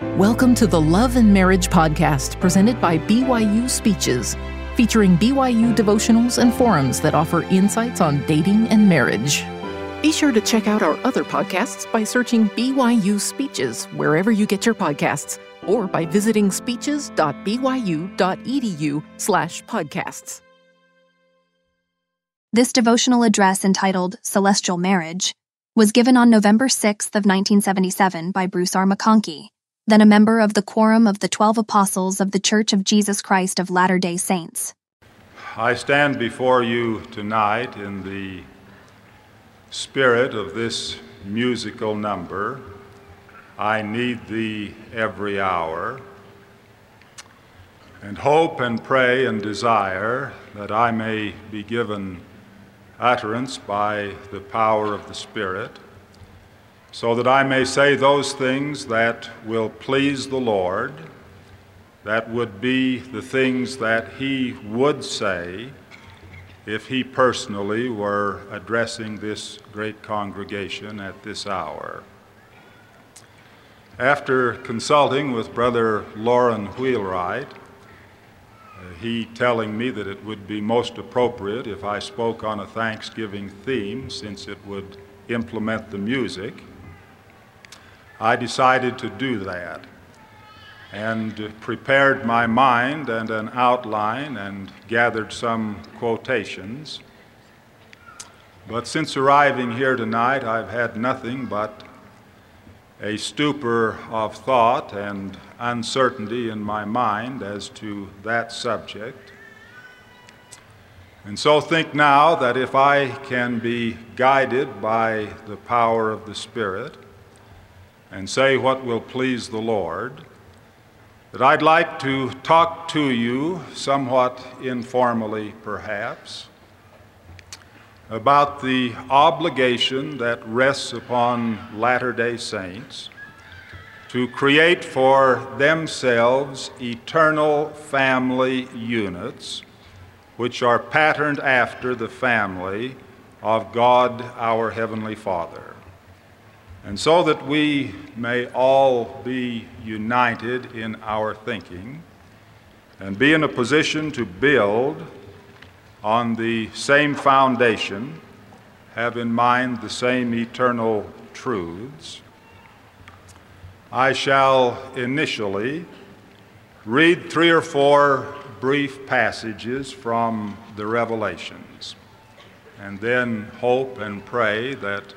Welcome to the Love and Marriage Podcast presented by BYU Speeches, featuring BYU devotionals and forums that offer insights on dating and marriage. Be sure to check out our other podcasts by searching BYU Speeches wherever you get your podcasts or by visiting speeches.byu.edu slash podcasts. This devotional address entitled Celestial Marriage was given on November 6th of 1977 by Bruce R. McConkie then a member of the Quorum of the Twelve Apostles of the Church of Jesus Christ of Latter day Saints. I stand before you tonight in the spirit of this musical number. I need thee every hour, and hope and pray and desire that I may be given utterance by the power of the Spirit so that I may say those things that will please the Lord, that would be the things that He would say if He personally were addressing this great congregation at this hour. After consulting with Brother Lorin Wheelwright, uh, he telling me that it would be most appropriate if I spoke on a Thanksgiving theme since it would implement the music. I decided to do that and prepared my mind and an outline and gathered some quotations. But since arriving here tonight, I've had nothing but a stupor of thought and uncertainty in my mind as to that subject. And so think now that if I can be guided by the power of the Spirit, and say what will please the Lord, that I'd like to talk to you, somewhat informally perhaps, about the obligation that rests upon Latter day Saints to create for themselves eternal family units which are patterned after the family of God our Heavenly Father. And so that we may all be united in our thinking and be in a position to build on the same foundation, have in mind the same eternal truths, I shall initially read three or four brief passages from the Revelations, and then hope and pray that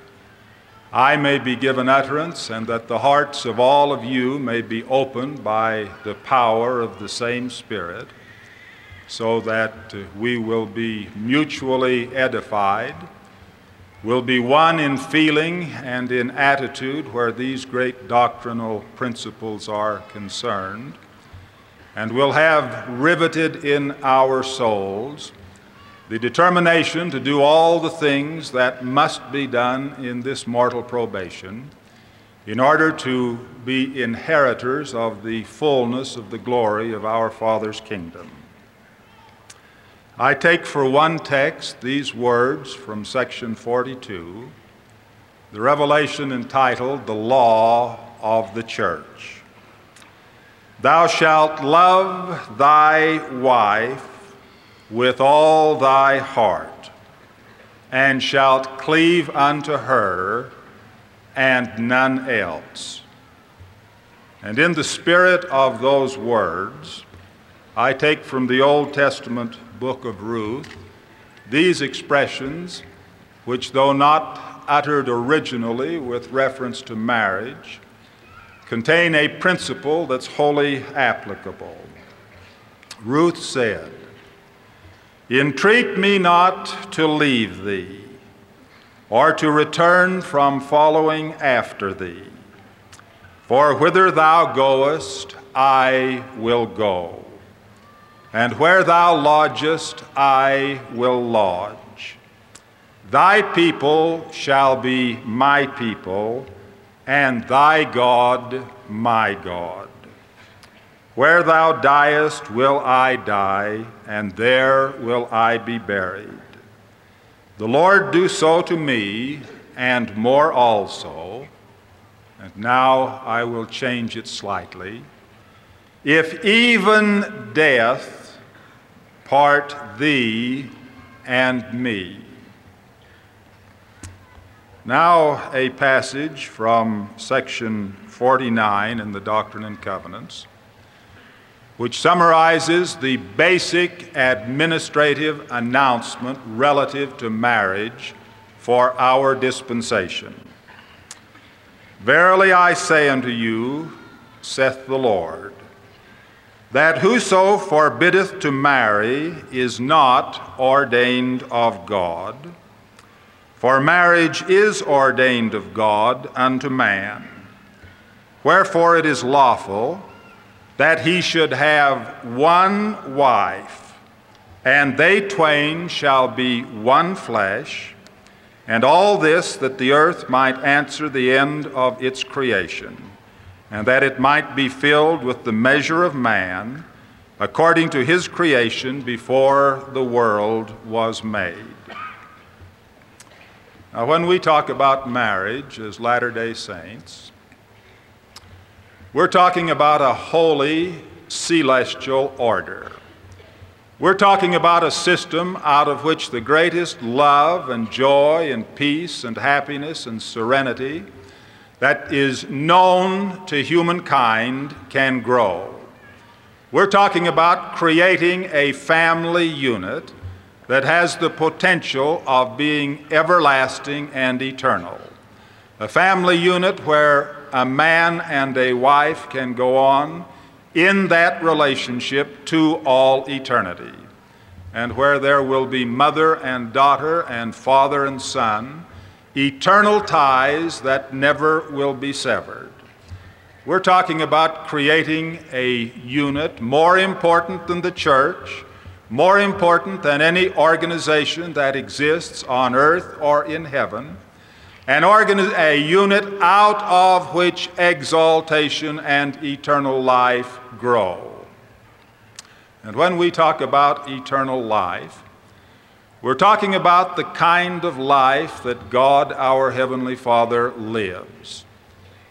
I may be given utterance, and that the hearts of all of you may be opened by the power of the same Spirit, so that we will be mutually edified, will be one in feeling and in attitude where these great doctrinal principles are concerned, and will have riveted in our souls the determination to do all the things that must be done in this mortal probation in order to be inheritors of the fullness of the glory of our Father's kingdom. I take for one text these words from section 42, the revelation entitled The Law of the Church. Thou shalt love thy wife with all thy heart, and shalt cleave unto her and none else. And in the spirit of those words, I take from the Old Testament book of Ruth these expressions, which, though not uttered originally with reference to marriage, contain a principle that's wholly applicable. Ruth said, Entreat me not to leave thee, or to return from following after thee. For whither thou goest, I will go, and where thou lodgest, I will lodge. Thy people shall be my people, and thy God my God. Where thou diest will I die, and there will I be buried. The Lord do so to me, and more also, And now I will change it slightly. If even death part thee and me. Now, a passage from section 49 in the Doctrine and Covenants, which summarizes the basic administrative announcement relative to marriage for our dispensation. Verily I say unto you, saith the Lord, that whoso forbiddeth to marry is not ordained of God, for marriage is ordained of God unto man. Wherefore it is lawful that he should have one wife, and they twain shall be one flesh, and all this that the earth might answer the end of its creation and that it might be filled with the measure of man according to his creation before the world was made. Now, when we talk about marriage as Latter day Saints, we're talking about a holy celestial order. We're talking about a system out of which the greatest love and joy and peace and happiness and serenity that is known to humankind can grow. We're talking about creating a family unit that has the potential of being everlasting and eternal. A family unit where a man and a wife can go on in that relationship to all eternity, and where there will be mother and daughter and father and son eternal ties that never will be severed. We're talking about creating a unit more important than the church, more important than any organization that exists on earth or in heaven, an organi- a unit out of which exaltation and eternal life grow. And when we talk about eternal life, we're talking about the kind of life that God, our Heavenly Father, lives.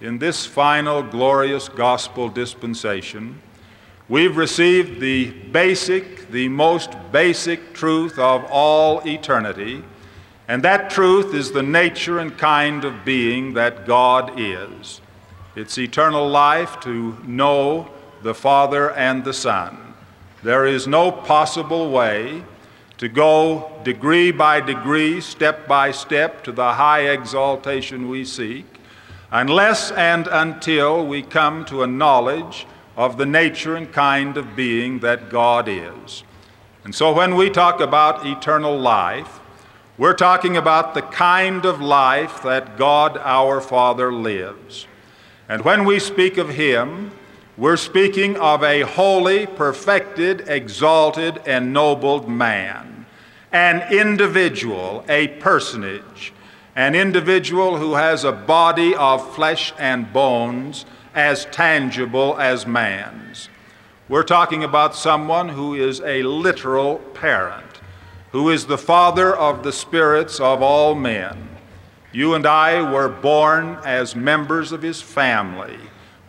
In this final glorious gospel dispensation, we've received the basic, the most basic truth of all eternity, and that truth is the nature and kind of being that God is. It's eternal life to know the Father and the Son. There is no possible way to go degree by degree, step by step, to the high exaltation we seek, unless and until we come to a knowledge of the nature and kind of being that God is. And so when we talk about eternal life, we're talking about the kind of life that God our Father lives. And when we speak of Him, we're speaking of a holy, perfected, exalted, ennobled man, an individual, a personage, an individual who has a body of flesh and bones as tangible as man's. We're talking about someone who is a literal parent, who is the father of the spirits of all men. You and I were born as members of his family.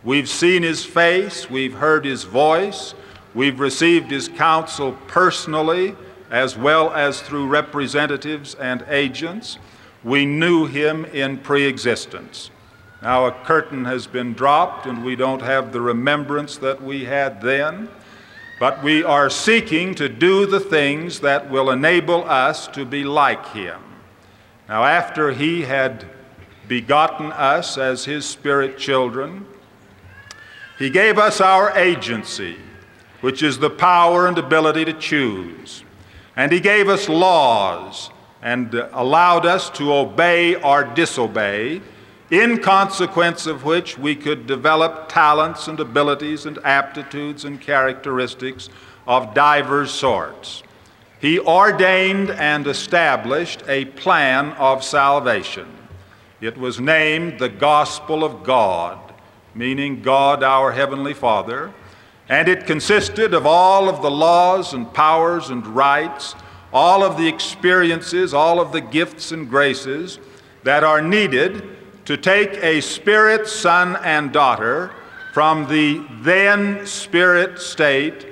We've seen his face, we've heard his voice, we've received his counsel personally, as well as through representatives and agents. We knew him in pre existence. Now a curtain has been dropped, and we don't have the remembrance that we had then, but we are seeking to do the things that will enable us to be like him. Now, after he had begotten us as his spirit children, he gave us our agency, which is the power and ability to choose. And He gave us laws and allowed us to obey or disobey, in consequence of which we could develop talents and abilities and aptitudes and characteristics of divers sorts. He ordained and established a plan of salvation. It was named the Gospel of God meaning God our Heavenly Father, and it consisted of all of the laws and powers and rights, all of the experiences, all of the gifts and graces that are needed to take a spirit son and daughter from the then spirit state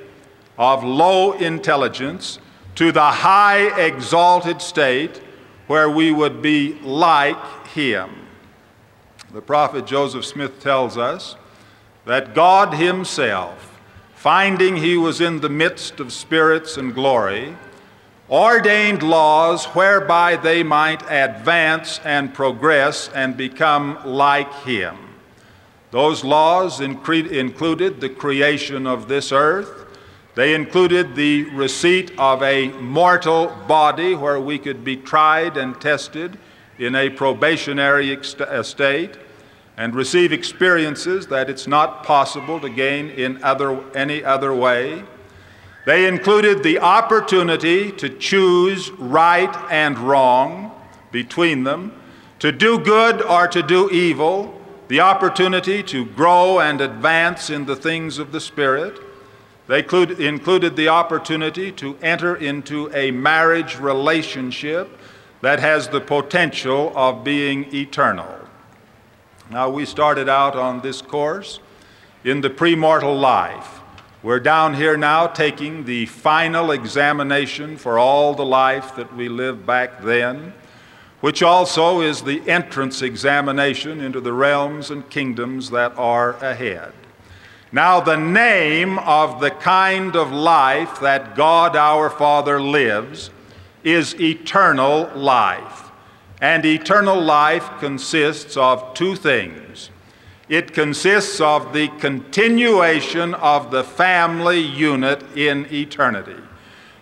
of low intelligence to the high exalted state where we would be like him. The prophet Joseph Smith tells us that God Himself, finding He was in the midst of spirits and glory, ordained laws whereby they might advance and progress and become like Him. Those laws included the creation of this earth. They included the receipt of a mortal body where we could be tried and tested in a probationary state and receive experiences that it's not possible to gain in other, any other way. They included the opportunity to choose right and wrong between them, to do good or to do evil, the opportunity to grow and advance in the things of the Spirit. They included the opportunity to enter into a marriage relationship that has the potential of being eternal. Now, we started out on this course in the premortal life. We're down here now taking the final examination for all the life that we lived back then, which also is the entrance examination into the realms and kingdoms that are ahead. Now, the name of the kind of life that God our Father lives is eternal life. And eternal life consists of two things it consists of the continuation of the family unit in eternity.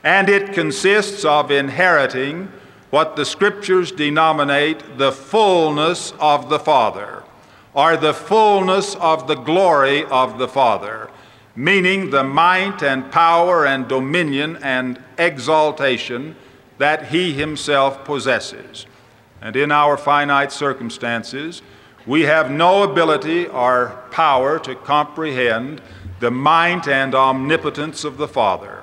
And it consists of inheriting what the scriptures denominate the fullness of the Father, or the fullness of the glory of the Father, meaning the might and power and dominion and exaltation that He Himself possesses. And in our finite circumstances, we have no ability or power to comprehend the might and omnipotence of the Father.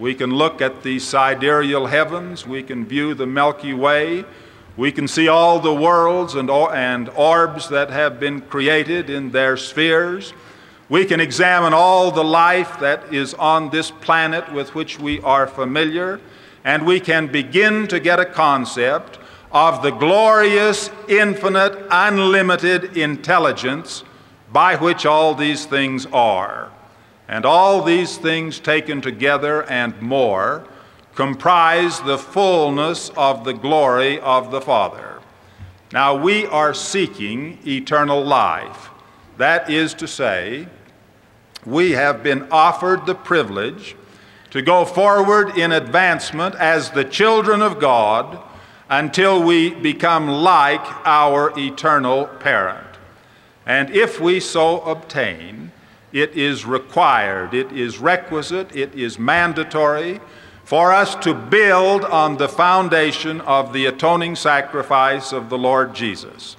We can look at the sidereal heavens, we can view the Milky Way, we can see all the worlds and, and orbs that have been created in their spheres. We can examine all the life that is on this planet with which we are familiar, and we can begin to get a concept of the glorious, infinite, unlimited intelligence by which all these things are. And all these things taken together and more comprise the fullness of the glory of the Father. Now we are seeking eternal life. That is to say, we have been offered the privilege to go forward in advancement as the children of God until we become like our eternal parent. And if we so obtain, it is required, it is requisite, it is mandatory for us to build on the foundation of the atoning sacrifice of the Lord Jesus.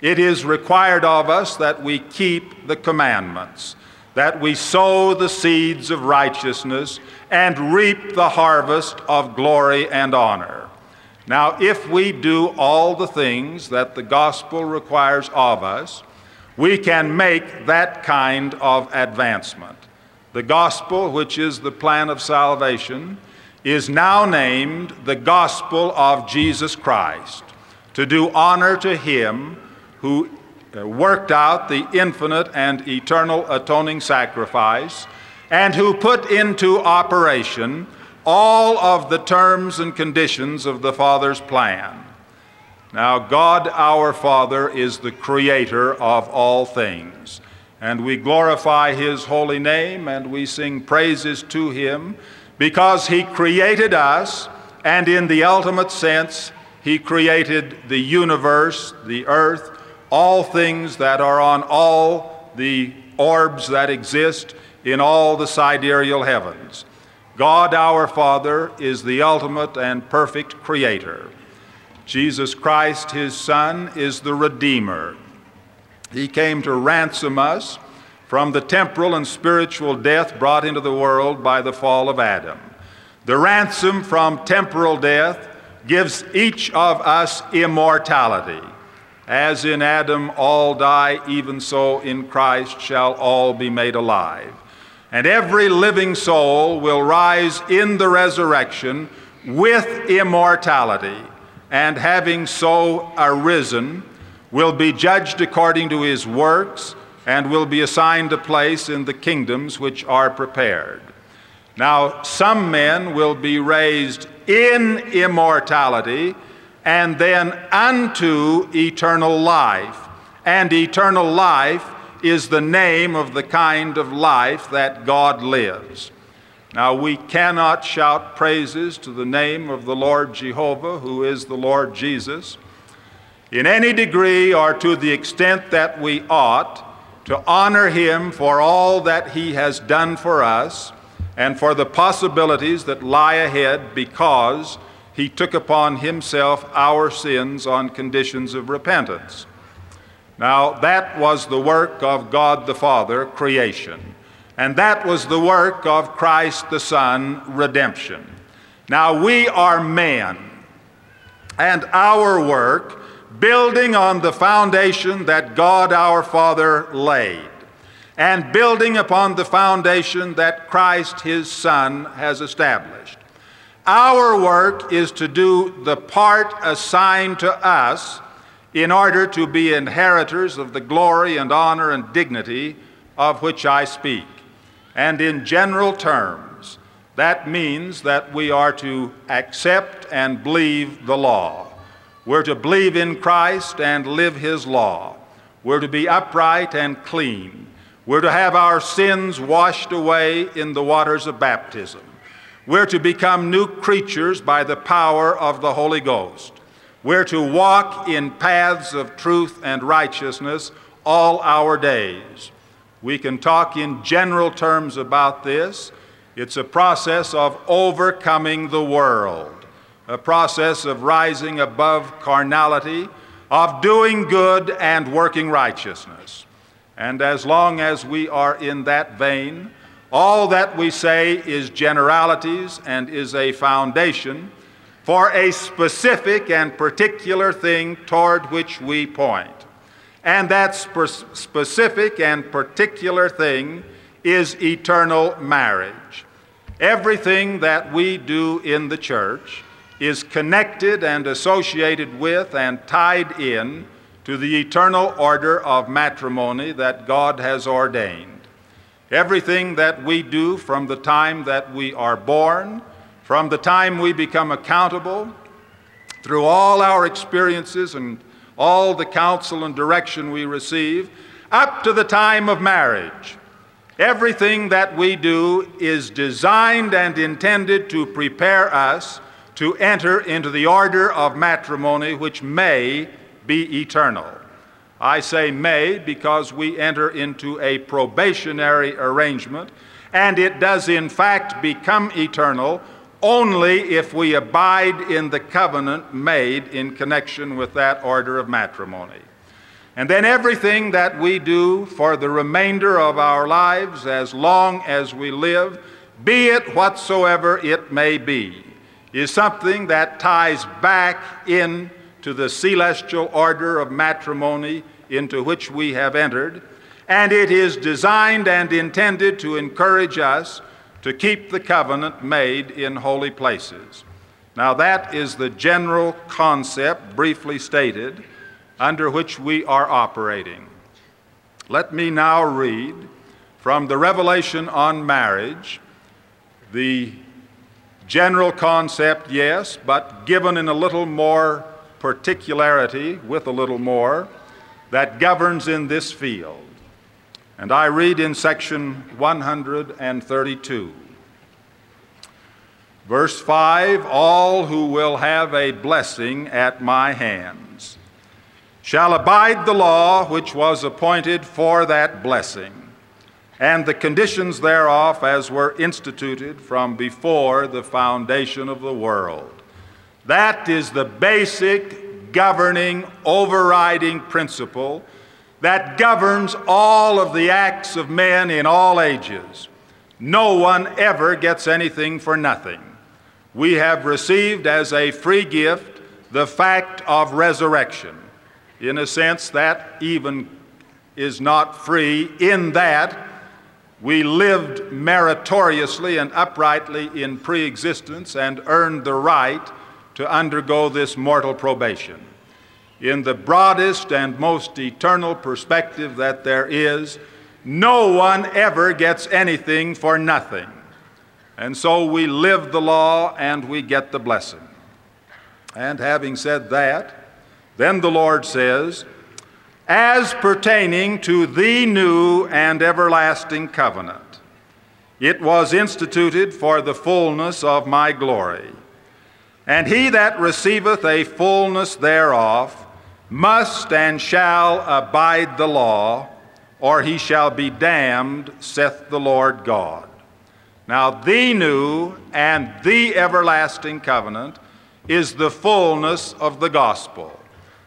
It is required of us that we keep the commandments, that we sow the seeds of righteousness and reap the harvest of glory and honor. Now, if we do all the things that the gospel requires of us, we can make that kind of advancement. The gospel, which is the plan of salvation, is now named the gospel of Jesus Christ, to do honor to him who uh, worked out the infinite and eternal atoning sacrifice and who put into operation all of the terms and conditions of the Father's plan. Now, God our Father is the creator of all things, and we glorify His holy name and we sing praises to Him because He created us, and in the ultimate sense, He created the universe, the earth, all things that are on all the orbs that exist in all the sidereal heavens. God our Father is the ultimate and perfect creator. Jesus Christ, his Son, is the Redeemer. He came to ransom us from the temporal and spiritual death brought into the world by the fall of Adam. The ransom from temporal death gives each of us immortality. As in Adam all die, even so in Christ shall all be made alive. And every living soul will rise in the resurrection with immortality, and having so arisen, will be judged according to his works, and will be assigned a place in the kingdoms which are prepared. Now, some men will be raised in immortality and then unto eternal life. And eternal life is the name of the kind of life that God lives. Now, we cannot shout praises to the name of the Lord Jehovah, who is the Lord Jesus, in any degree or to the extent that we ought to honor him for all that he has done for us and for the possibilities that lie ahead because he took upon himself our sins on conditions of repentance. Now, that was the work of God the Father, creation. And that was the work of Christ the Son, redemption. Now, we are men, and our work, building on the foundation that God our Father laid, and building upon the foundation that Christ his Son has established. Our work is to do the part assigned to us in order to be inheritors of the glory and honor and dignity of which I speak. And in general terms, that means that we are to accept and believe the law. We're to believe in Christ and live His law. We're to be upright and clean. We're to have our sins washed away in the waters of baptism. We're to become new creatures by the power of the Holy Ghost. We're to walk in paths of truth and righteousness all our days. We can talk in general terms about this. It's a process of overcoming the world, a process of rising above carnality, of doing good and working righteousness. And as long as we are in that vein, all that we say is generalities and is a foundation for a specific and particular thing toward which we point. And that spe- specific and particular thing is eternal marriage. Everything that we do in the church is connected and associated with and tied in to the eternal order of matrimony that God has ordained. Everything that we do from the time that we are born, from the time we become accountable, through all our experiences and all the counsel and direction we receive, up to the time of marriage. Everything that we do is designed and intended to prepare us to enter into the order of matrimony which may be eternal. I say may because we enter into a probationary arrangement, and it does in fact become eternal only if we abide in the covenant made in connection with that order of matrimony. And then everything that we do for the remainder of our lives, as long as we live, be it whatsoever it may be, is something that ties back in to the celestial order of matrimony into which we have entered, and it is designed and intended to encourage us to keep the covenant made in holy places. Now, that is the general concept, briefly stated, under which we are operating. Let me now read from the Revelation on marriage the general concept, yes, but given in a little more particularity, with a little more, that governs in this field. And I read in section 132. Verse 5 All who will have a blessing at my hands shall abide the law which was appointed for that blessing, and the conditions thereof as were instituted from before the foundation of the world. That is the basic governing, overriding principle that governs all of the acts of men in all ages. No one ever gets anything for nothing. We have received as a free gift the fact of resurrection. in a sense that even is not free, in that we lived meritoriously and uprightly in pre existence and earned the right to undergo this mortal probation. In the broadest and most eternal perspective that there is, no one ever gets anything for nothing. And so we live the law and we get the blessing. And having said that, then the Lord says, as pertaining to the new and everlasting covenant, it was instituted for the fullness of my glory. And he that receiveth a fullness thereof must and shall abide the law, or he shall be damned, saith the Lord God. Now, the new and the everlasting covenant is the fullness of the gospel.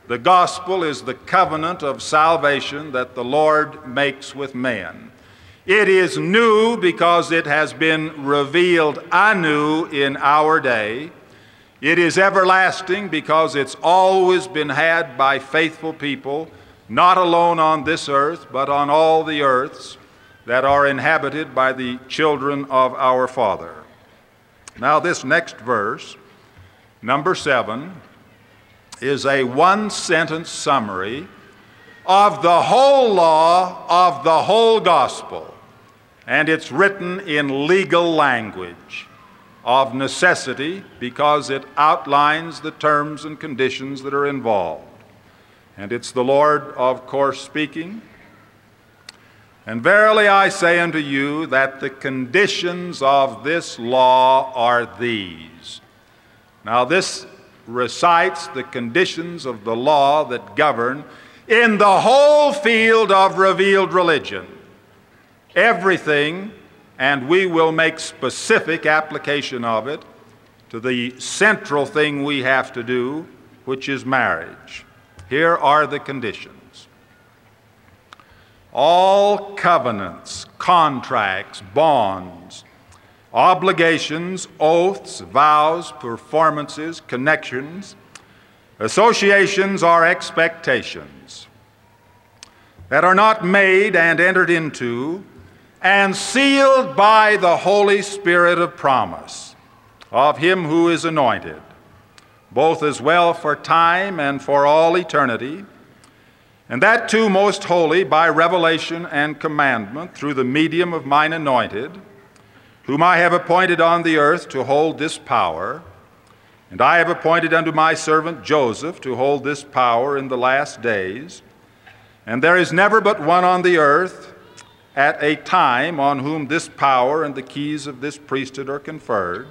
The gospel is the covenant of salvation that the Lord makes with men. It is new because it has been revealed anew in our day. It is everlasting because it's always been had by faithful people, not alone on this earth, but on all the earths that are inhabited by the children of our Father. Now, this next verse, number seven, is a one sentence summary of the whole law of the whole gospel, and it's written in legal language of necessity because it outlines the terms and conditions that are involved. And it's the Lord, of course, speaking. And verily I say unto you that the conditions of this law are these. Now, this recites the conditions of the law that govern in the whole field of revealed religion. Everything, and we will make specific application of it to the central thing we have to do, which is marriage. Here are the conditions. All covenants, contracts, bonds, obligations, oaths, vows, performances, connections, associations, or expectations that are not made and entered into and sealed by the Holy Spirit of promise of Him who is anointed, both as well for time and for all eternity, and that too most holy by revelation and commandment through the medium of mine anointed whom I have appointed on the earth to hold this power. And I have appointed unto my servant Joseph to hold this power in the last days. And there is never but one on the earth at a time on whom this power and the keys of this priesthood are conferred,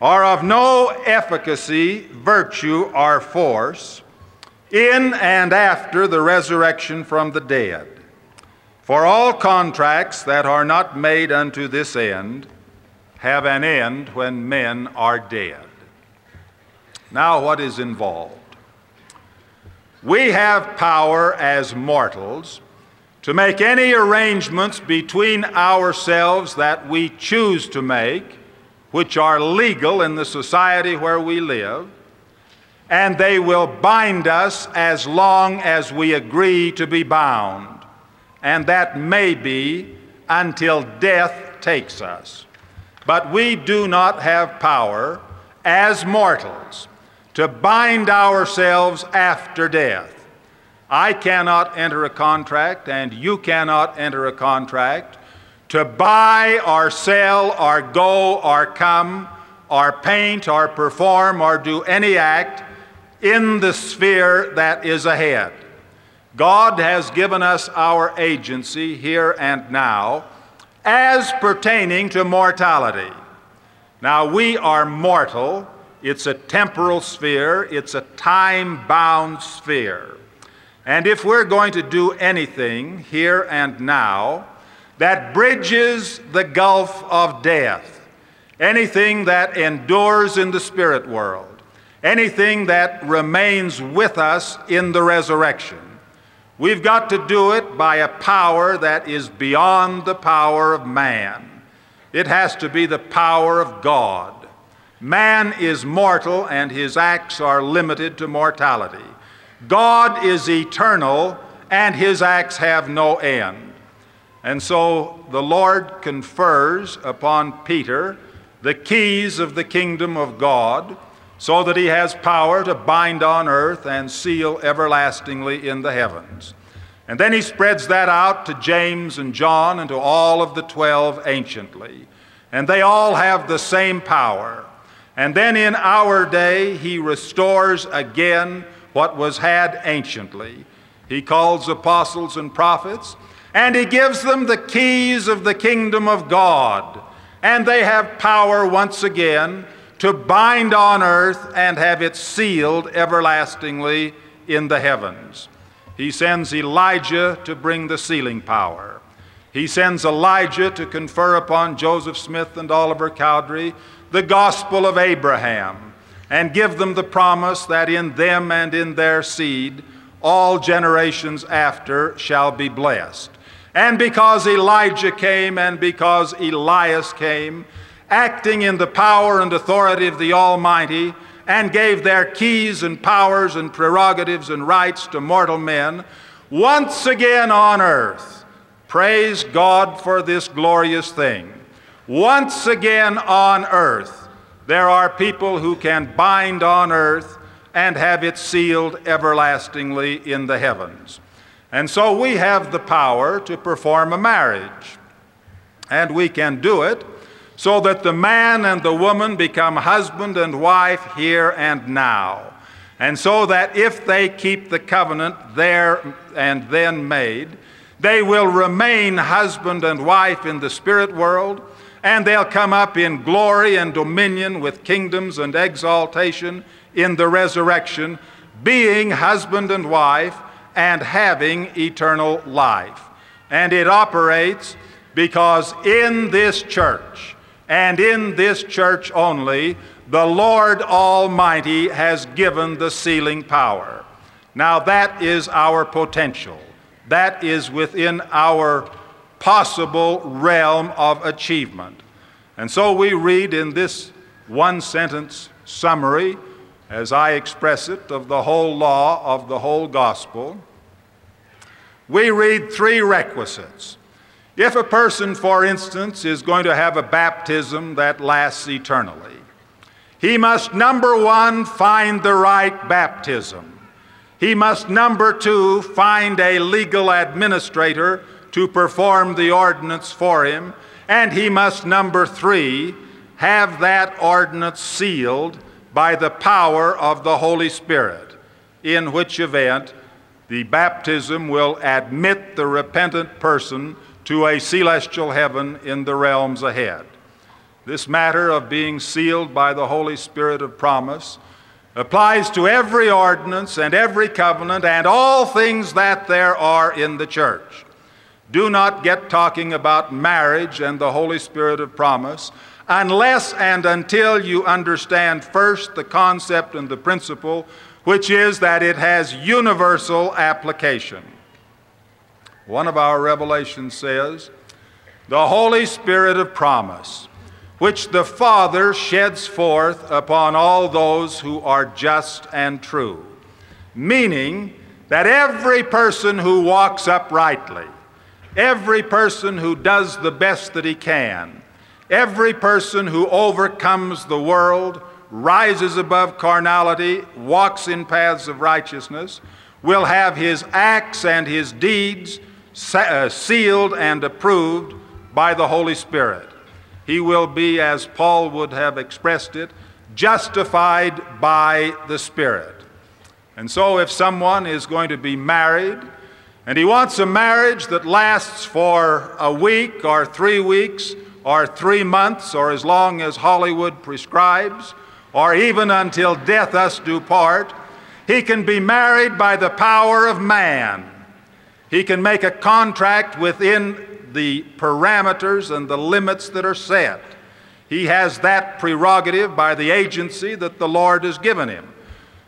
are of no efficacy, virtue, or force in and after the resurrection from the dead. For all contracts that are not made unto this end have an end when men are dead. Now, what is involved? We have power as mortals to make any arrangements between ourselves that we choose to make, which are legal in the society where we live, and they will bind us as long as we agree to be bound and that may be until death takes us. But we do not have power as mortals to bind ourselves after death. I cannot enter a contract, and you cannot enter a contract to buy or sell or go or come or paint or perform or do any act in the sphere that is ahead. God has given us our agency here and now as pertaining to mortality. Now, we are mortal. It's a temporal sphere, it's a time bound sphere. And if we're going to do anything here and now that bridges the gulf of death, anything that endures in the spirit world, anything that remains with us in the resurrection, We've got to do it by a power that is beyond the power of man. It has to be the power of God. Man is mortal and his acts are limited to mortality. God is eternal, and his acts have no end. And so the Lord confers upon Peter the keys of the kingdom of God, so that he has power to bind on earth and seal everlastingly in the heavens. And then he spreads that out to James and John and to all of the twelve anciently. And they all have the same power. And then in our day, he restores again what was had anciently. He calls apostles and prophets, and he gives them the keys of the kingdom of God. And they have power once again to bind on earth and have it sealed everlastingly in the heavens. He sends Elijah to bring the sealing power. He sends Elijah to confer upon Joseph Smith and Oliver Cowdery the gospel of Abraham and give them the promise that in them and in their seed all generations after shall be blessed. And because Elijah came and because Elias came, acting in the power and authority of the Almighty, and gave their keys and powers and prerogatives and rights to mortal men, once again on earth, praise God for this glorious thing. Once again on earth, there are people who can bind on earth and have it sealed everlastingly in the heavens. And so we have the power to perform a marriage. And we can do it so that the man and the woman become husband and wife here and now. And so that if they keep the covenant there and then made, they will remain husband and wife in the spirit world, and they'll come up in glory and dominion with kingdoms and exaltation in the resurrection, being husband and wife and having eternal life. And it operates because in this church, and in this church only, the Lord Almighty has given the sealing power. Now, that is our potential. That is within our possible realm of achievement. And so we read in this one sentence summary as I express it, of the whole law, of the whole gospel, we read three requisites. If a person, for instance, is going to have a baptism that lasts eternally, he must, number one, find the right baptism. He must, number two, find a legal administrator to perform the ordinance for him. And he must, number three, have that ordinance sealed by the power of the Holy Spirit, in which event the baptism will admit the repentant person to a celestial heaven in the realms ahead. This matter of being sealed by the Holy Spirit of promise applies to every ordinance and every covenant and all things that there are in the church. Do not get talking about marriage and the Holy Spirit of promise unless and until you understand first the concept and the principle, which is that it has universal application. One of our revelations says, The Holy Spirit of promise, which the Father sheds forth upon all those who are just and true, meaning that every person who walks uprightly, every person who does the best that he can, Every person who overcomes the world, rises above carnality, walks in paths of righteousness, will have his acts and his deeds uh, sealed and approved by the Holy Spirit. He will be, as Paul would have expressed it, justified by the Spirit. And so, if someone is going to be married, and he wants a marriage that lasts for a week or three weeks, or three months, or as long as Hollywood prescribes, or even until death us do part. He can be married by the power of man. He can make a contract within the parameters and the limits that are set. He has that prerogative by the agency that the Lord has given him.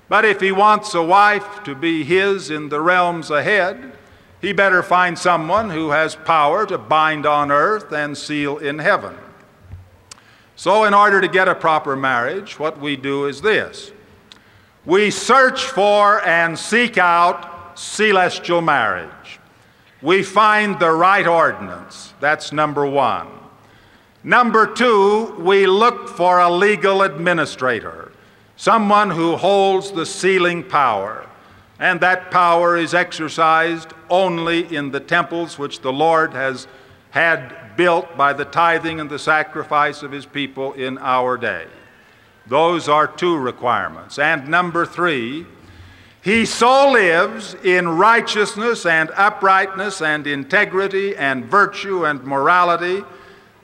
But if he wants a wife to be his in the realms ahead, he better find someone who has power to bind on earth and seal in heaven. So, in order to get a proper marriage, what we do is this we search for and seek out celestial marriage. We find the right ordinance. That's number one. Number two, we look for a legal administrator, someone who holds the sealing power. And that power is exercised only in the temples which the Lord has had built by the tithing and the sacrifice of his people in our day. Those are two requirements. And number three, he so lives in righteousness and uprightness and integrity and virtue and morality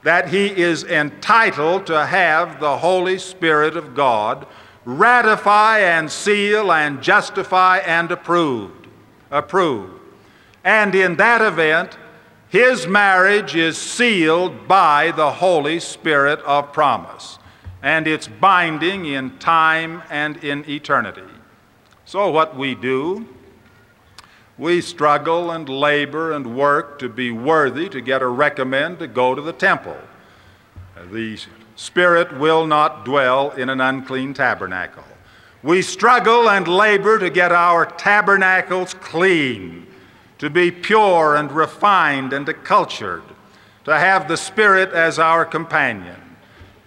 that he is entitled to have the Holy Spirit of God ratify and seal and justify and approve. Approve. And in that event, his marriage is sealed by the Holy Spirit of promise, and it's binding in time and in eternity. So, what we do, we struggle and labor and work to be worthy to get a recommend to go to the temple. The Spirit will not dwell in an unclean tabernacle. We struggle and labor to get our tabernacles clean to be pure and refined and cultured, to have the Spirit as our companion.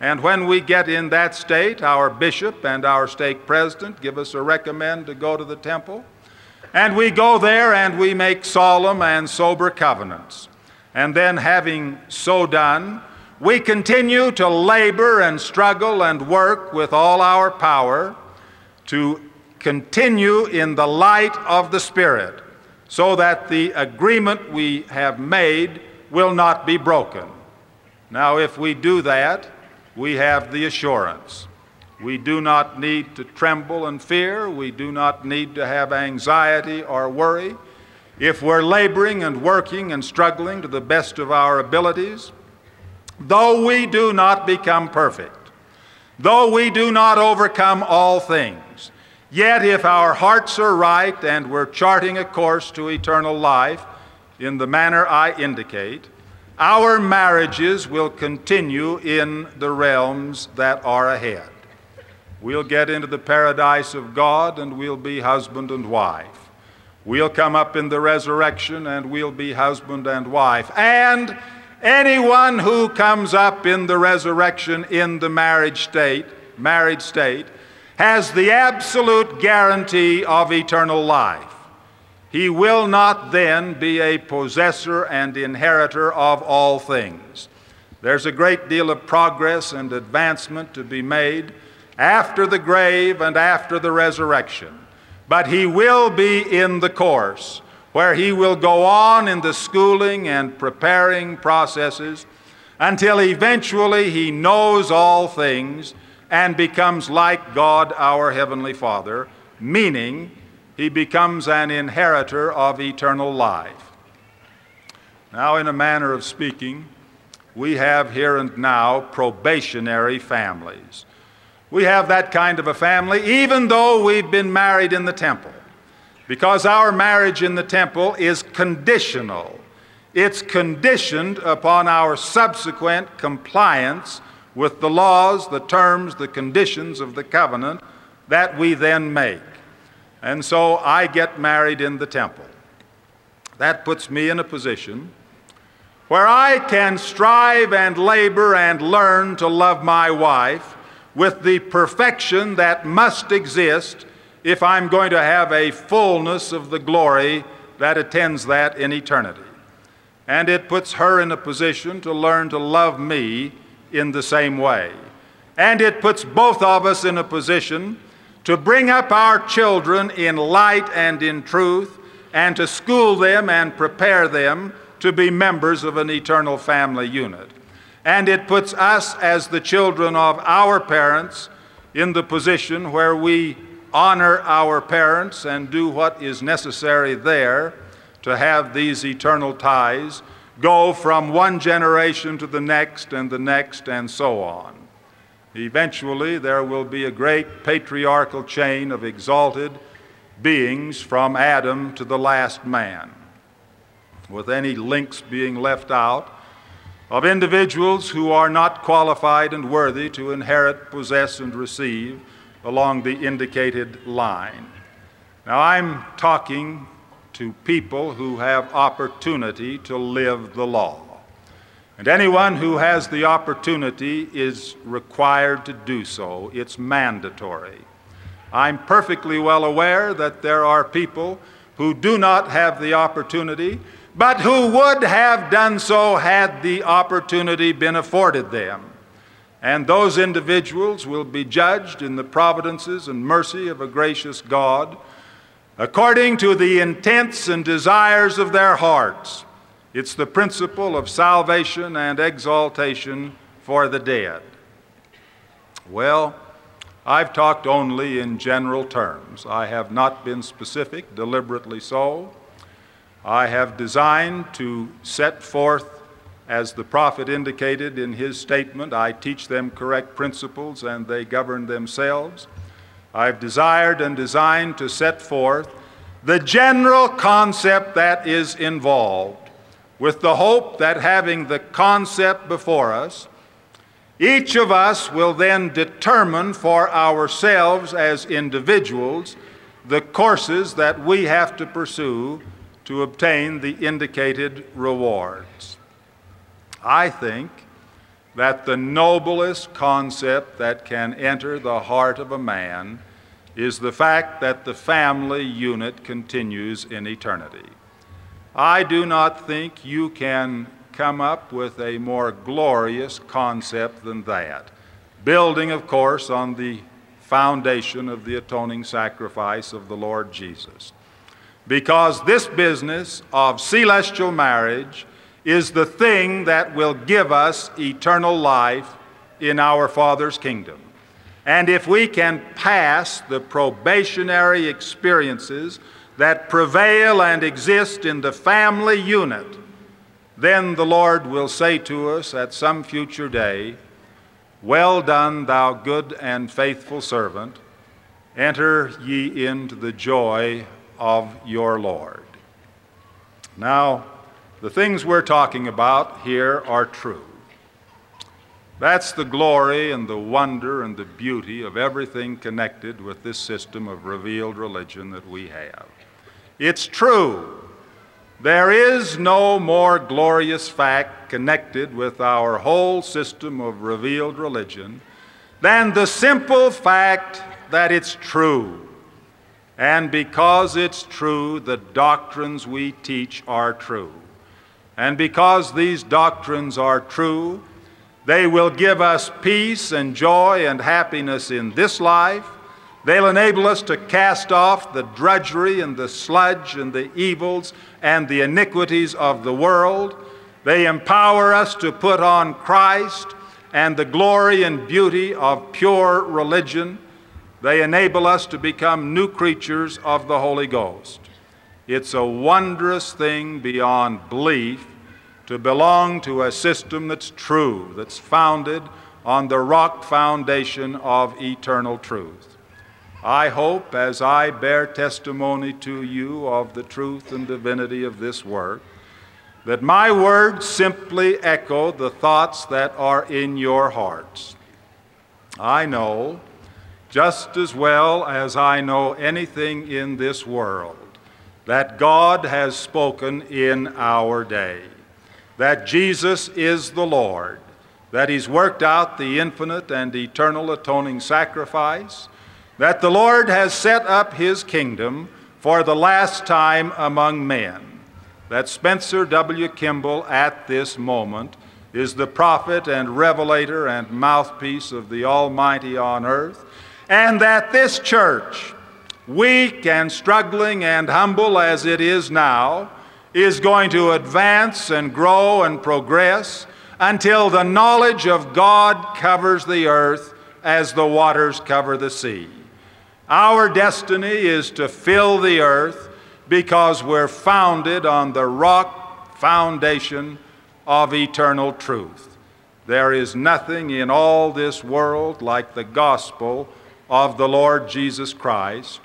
And when we get in that state, our bishop and our stake president give us a recommend to go to the temple. And we go there and we make solemn and sober covenants. And then, having so done, we continue to labor and struggle and work with all our power to continue in the light of the Spirit so that the agreement we have made will not be broken. Now, if we do that, we have the assurance. We do not need to tremble and fear. We do not need to have anxiety or worry. If we're laboring and working and struggling to the best of our abilities, though we do not become perfect, though we do not overcome all things, Yet, if our hearts are right and we're charting a course to eternal life in the manner I indicate, our marriages will continue in the realms that are ahead. We'll get into the paradise of God and we'll be husband and wife. We'll come up in the resurrection and we'll be husband and wife. And anyone who comes up in the resurrection in the marriage state, married state, has the absolute guarantee of eternal life. He will not then be a possessor and inheritor of all things. There's a great deal of progress and advancement to be made after the grave and after the resurrection. But he will be in the course where he will go on in the schooling and preparing processes until eventually he knows all things and becomes like God our Heavenly Father, meaning he becomes an inheritor of eternal life. Now, in a manner of speaking, we have here and now probationary families. We have that kind of a family even though we've been married in the temple, because our marriage in the temple is conditional. It's conditioned upon our subsequent compliance with the laws, the terms, the conditions of the covenant that we then make. And so I get married in the temple. That puts me in a position where I can strive and labor and learn to love my wife with the perfection that must exist if I'm going to have a fullness of the glory that attends that in eternity. And it puts her in a position to learn to love me in the same way. And it puts both of us in a position to bring up our children in light and in truth and to school them and prepare them to be members of an eternal family unit. And it puts us as the children of our parents in the position where we honor our parents and do what is necessary there to have these eternal ties go from one generation to the next and the next and so on. Eventually, there will be a great patriarchal chain of exalted beings from Adam to the last man, with any links being left out of individuals who are not qualified and worthy to inherit, possess, and receive along the indicated line. Now, I'm talking to people who have opportunity to live the law. And anyone who has the opportunity is required to do so. It's mandatory. I'm perfectly well aware that there are people who do not have the opportunity, but who would have done so had the opportunity been afforded them. And those individuals will be judged in the providences and mercy of a gracious God according to the intents and desires of their hearts. It's the principle of salvation and exaltation for the dead. Well, I've talked only in general terms. I have not been specific, deliberately so. I have designed to set forth, as the prophet indicated in his statement, I teach them correct principles and they govern themselves. I've desired and designed to set forth the general concept that is involved, with the hope that having the concept before us, each of us will then determine for ourselves as individuals the courses that we have to pursue to obtain the indicated rewards. I think that the noblest concept that can enter the heart of a man is the fact that the family unit continues in eternity. I do not think you can come up with a more glorious concept than that, building, of course, on the foundation of the atoning sacrifice of the Lord Jesus. Because this business of celestial marriage is the thing that will give us eternal life in our Father's kingdom. And if we can pass the probationary experiences that prevail and exist in the family unit, then the Lord will say to us at some future day, Well done, thou good and faithful servant. Enter ye into the joy of your Lord. Now, the things we're talking about here are true. That's the glory and the wonder and the beauty of everything connected with this system of revealed religion that we have. It's true. There is no more glorious fact connected with our whole system of revealed religion than the simple fact that it's true. And because it's true, the doctrines we teach are true. And because these doctrines are true, they will give us peace and joy and happiness in this life. They'll enable us to cast off the drudgery and the sludge and the evils and the iniquities of the world. They empower us to put on Christ and the glory and beauty of pure religion. They enable us to become new creatures of the Holy Ghost. It's a wondrous thing beyond belief to belong to a system that's true, that's founded on the rock foundation of eternal truth. I hope, as I bear testimony to you of the truth and divinity of this work, that my words simply echo the thoughts that are in your hearts. I know, just as well as I know anything in this world, that God has spoken in our day that Jesus is the Lord, that He's worked out the infinite and eternal atoning sacrifice, that the Lord has set up His kingdom for the last time among men, that Spencer W. Kimball at this moment is the prophet and revelator and mouthpiece of the Almighty on earth, and that this church, weak and struggling and humble as it is now, is going to advance and grow and progress until the knowledge of God covers the earth as the waters cover the sea. Our destiny is to fill the earth because we're founded on the rock foundation of eternal truth. There is nothing in all this world like the gospel of the Lord Jesus Christ,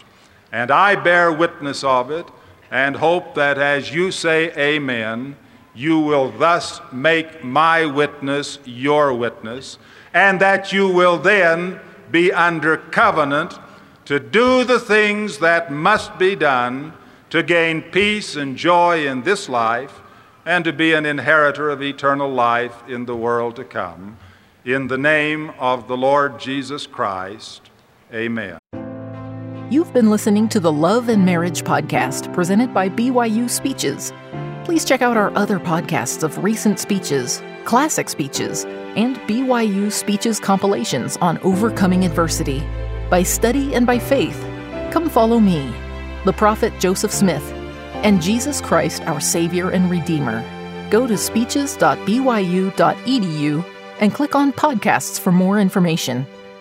and I bear witness of it and hope that as you say amen, you will thus make my witness your witness, and that you will then be under covenant to do the things that must be done to gain peace and joy in this life and to be an inheritor of eternal life in the world to come. In the name of the Lord Jesus Christ, amen. You've been listening to the Love and Marriage podcast presented by BYU Speeches. Please check out our other podcasts of recent speeches, classic speeches, and BYU Speeches compilations on overcoming adversity. By study and by faith, come follow me, the prophet Joseph Smith, and Jesus Christ, our Savior and Redeemer. Go to speeches.byu.edu and click on podcasts for more information.